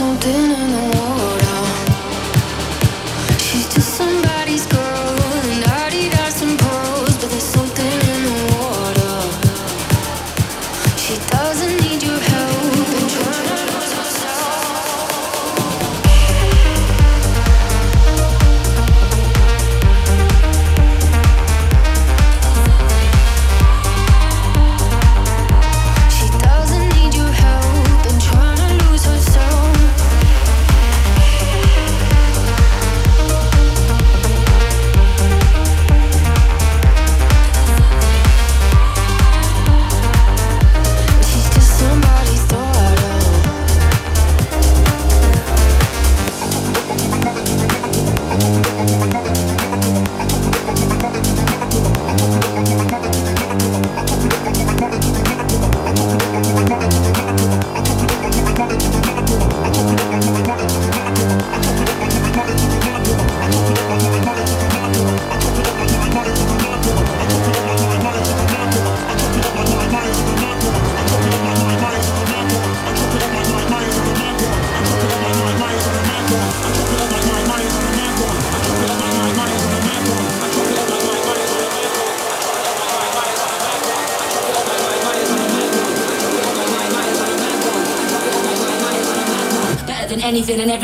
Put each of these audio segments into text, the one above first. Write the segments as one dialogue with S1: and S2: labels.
S1: anything and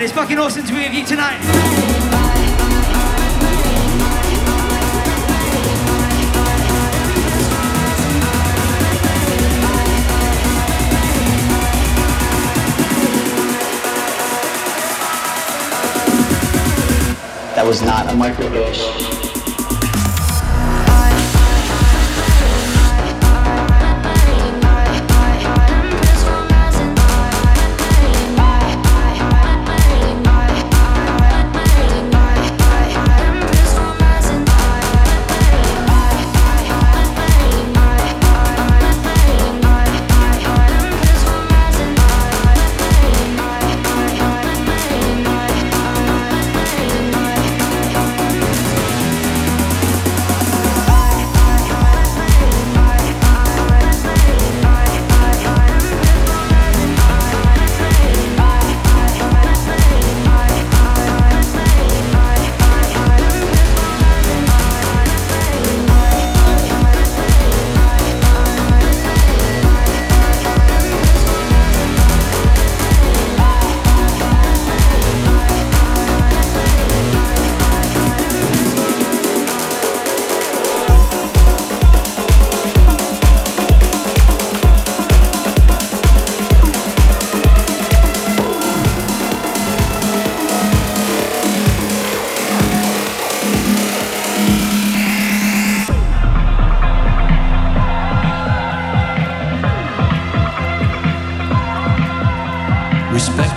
S2: Everett. It's fucking awesome to be with you tonight.
S3: That was not a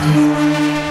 S2: Música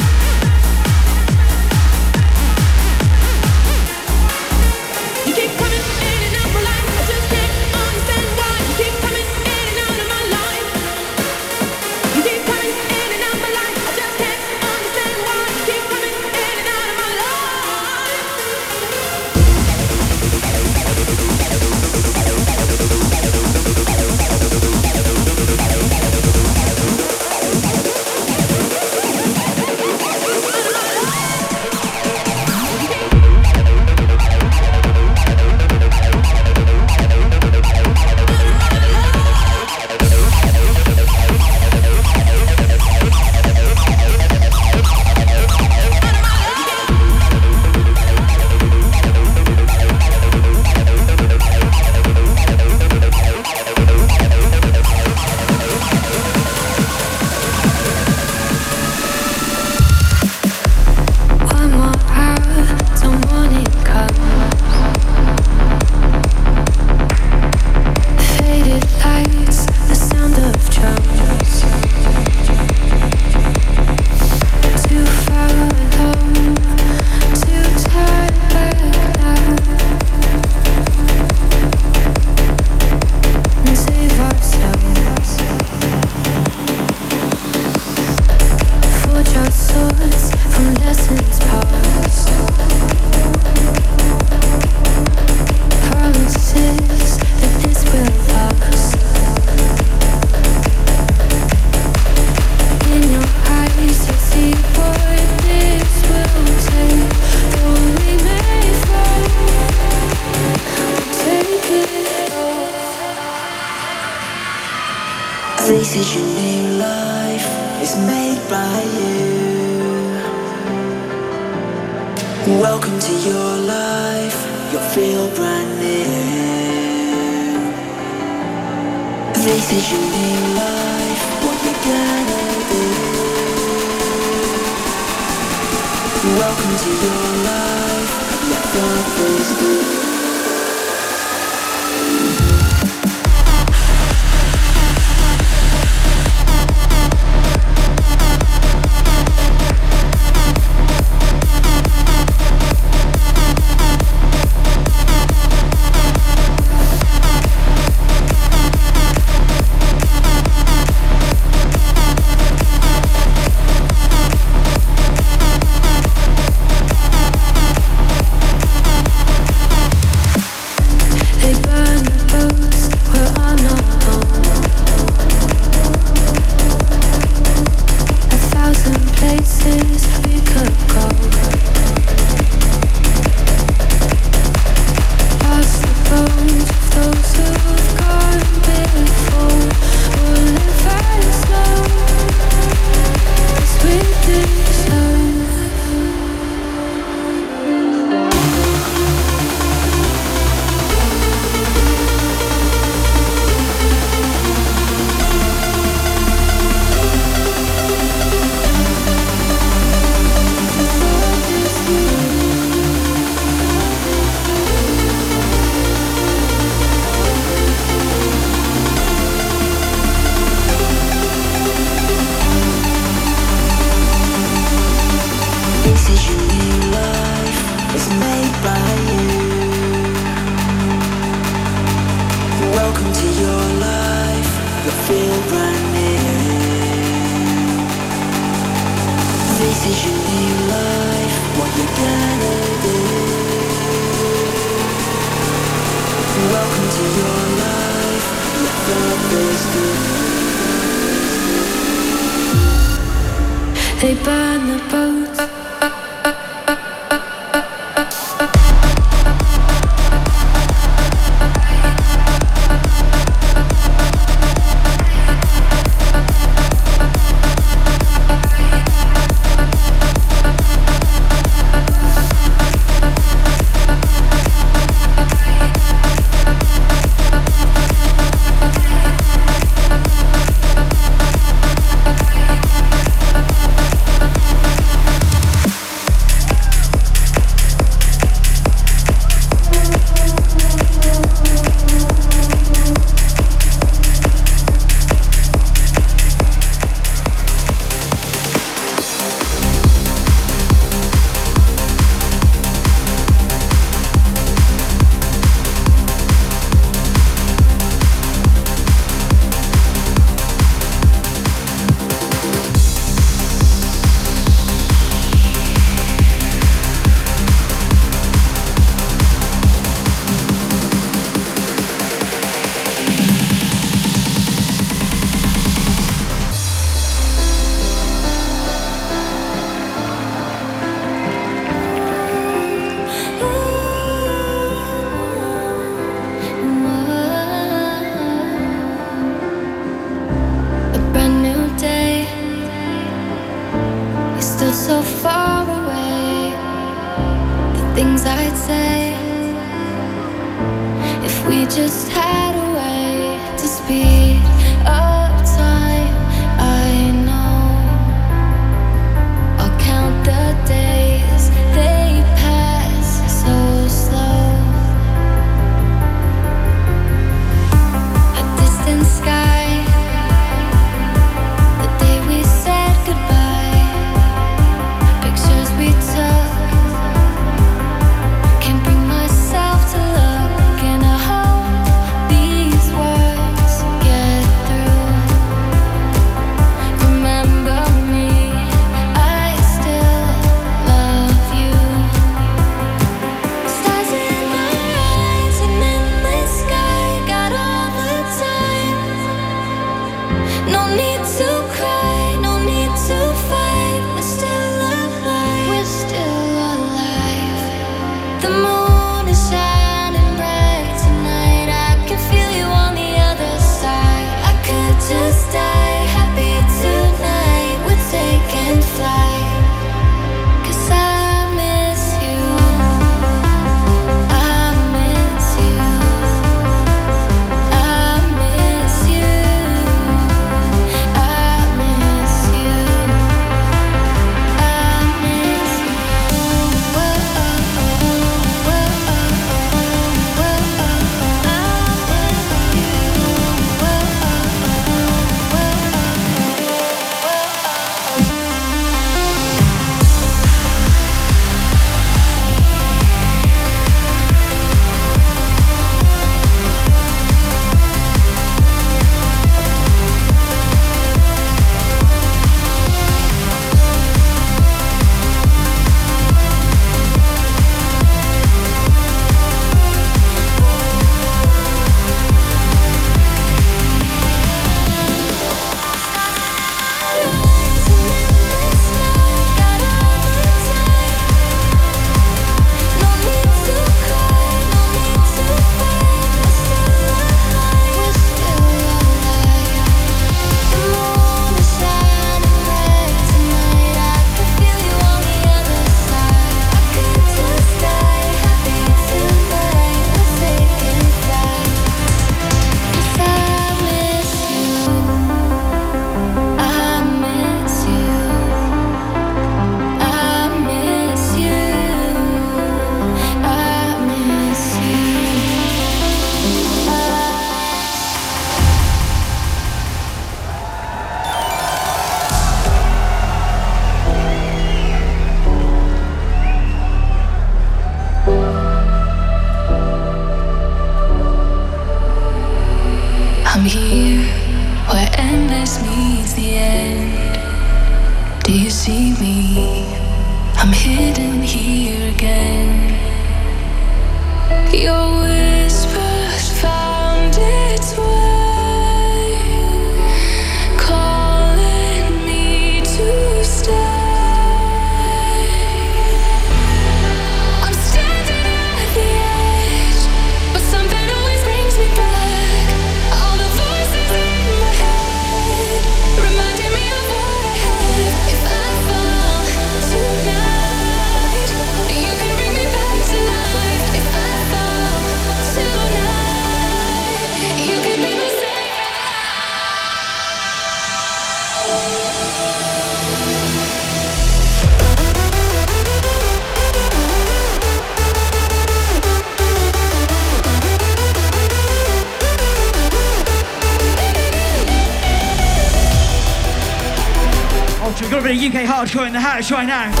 S2: guys right now.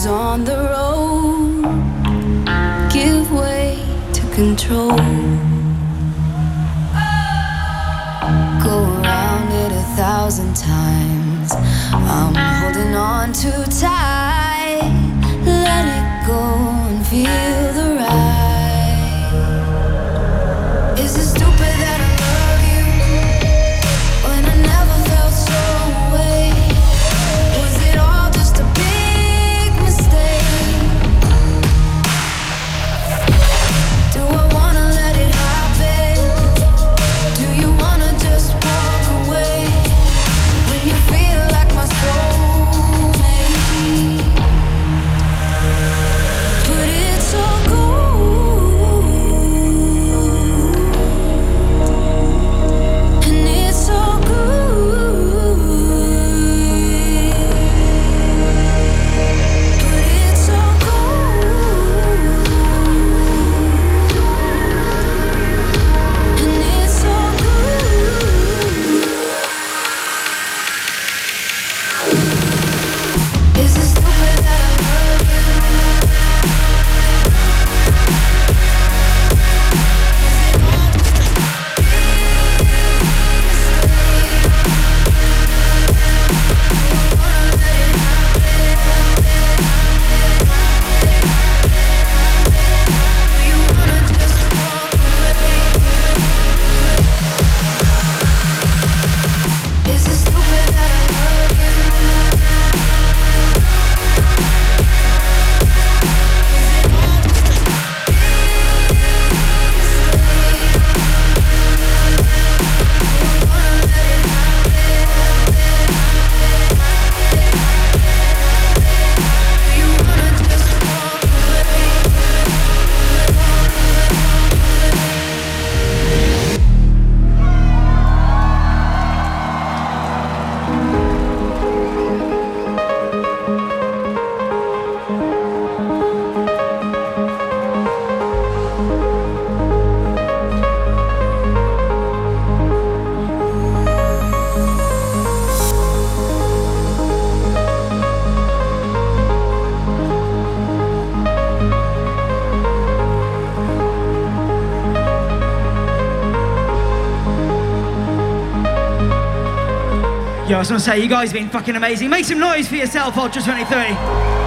S1: is on the road. Give way to control. Go around it a thousand times. I'm holding on too tight. Let it go and feel the I just
S2: want to say, you guys have been fucking amazing. Make some noise for yourself, Ultra 23.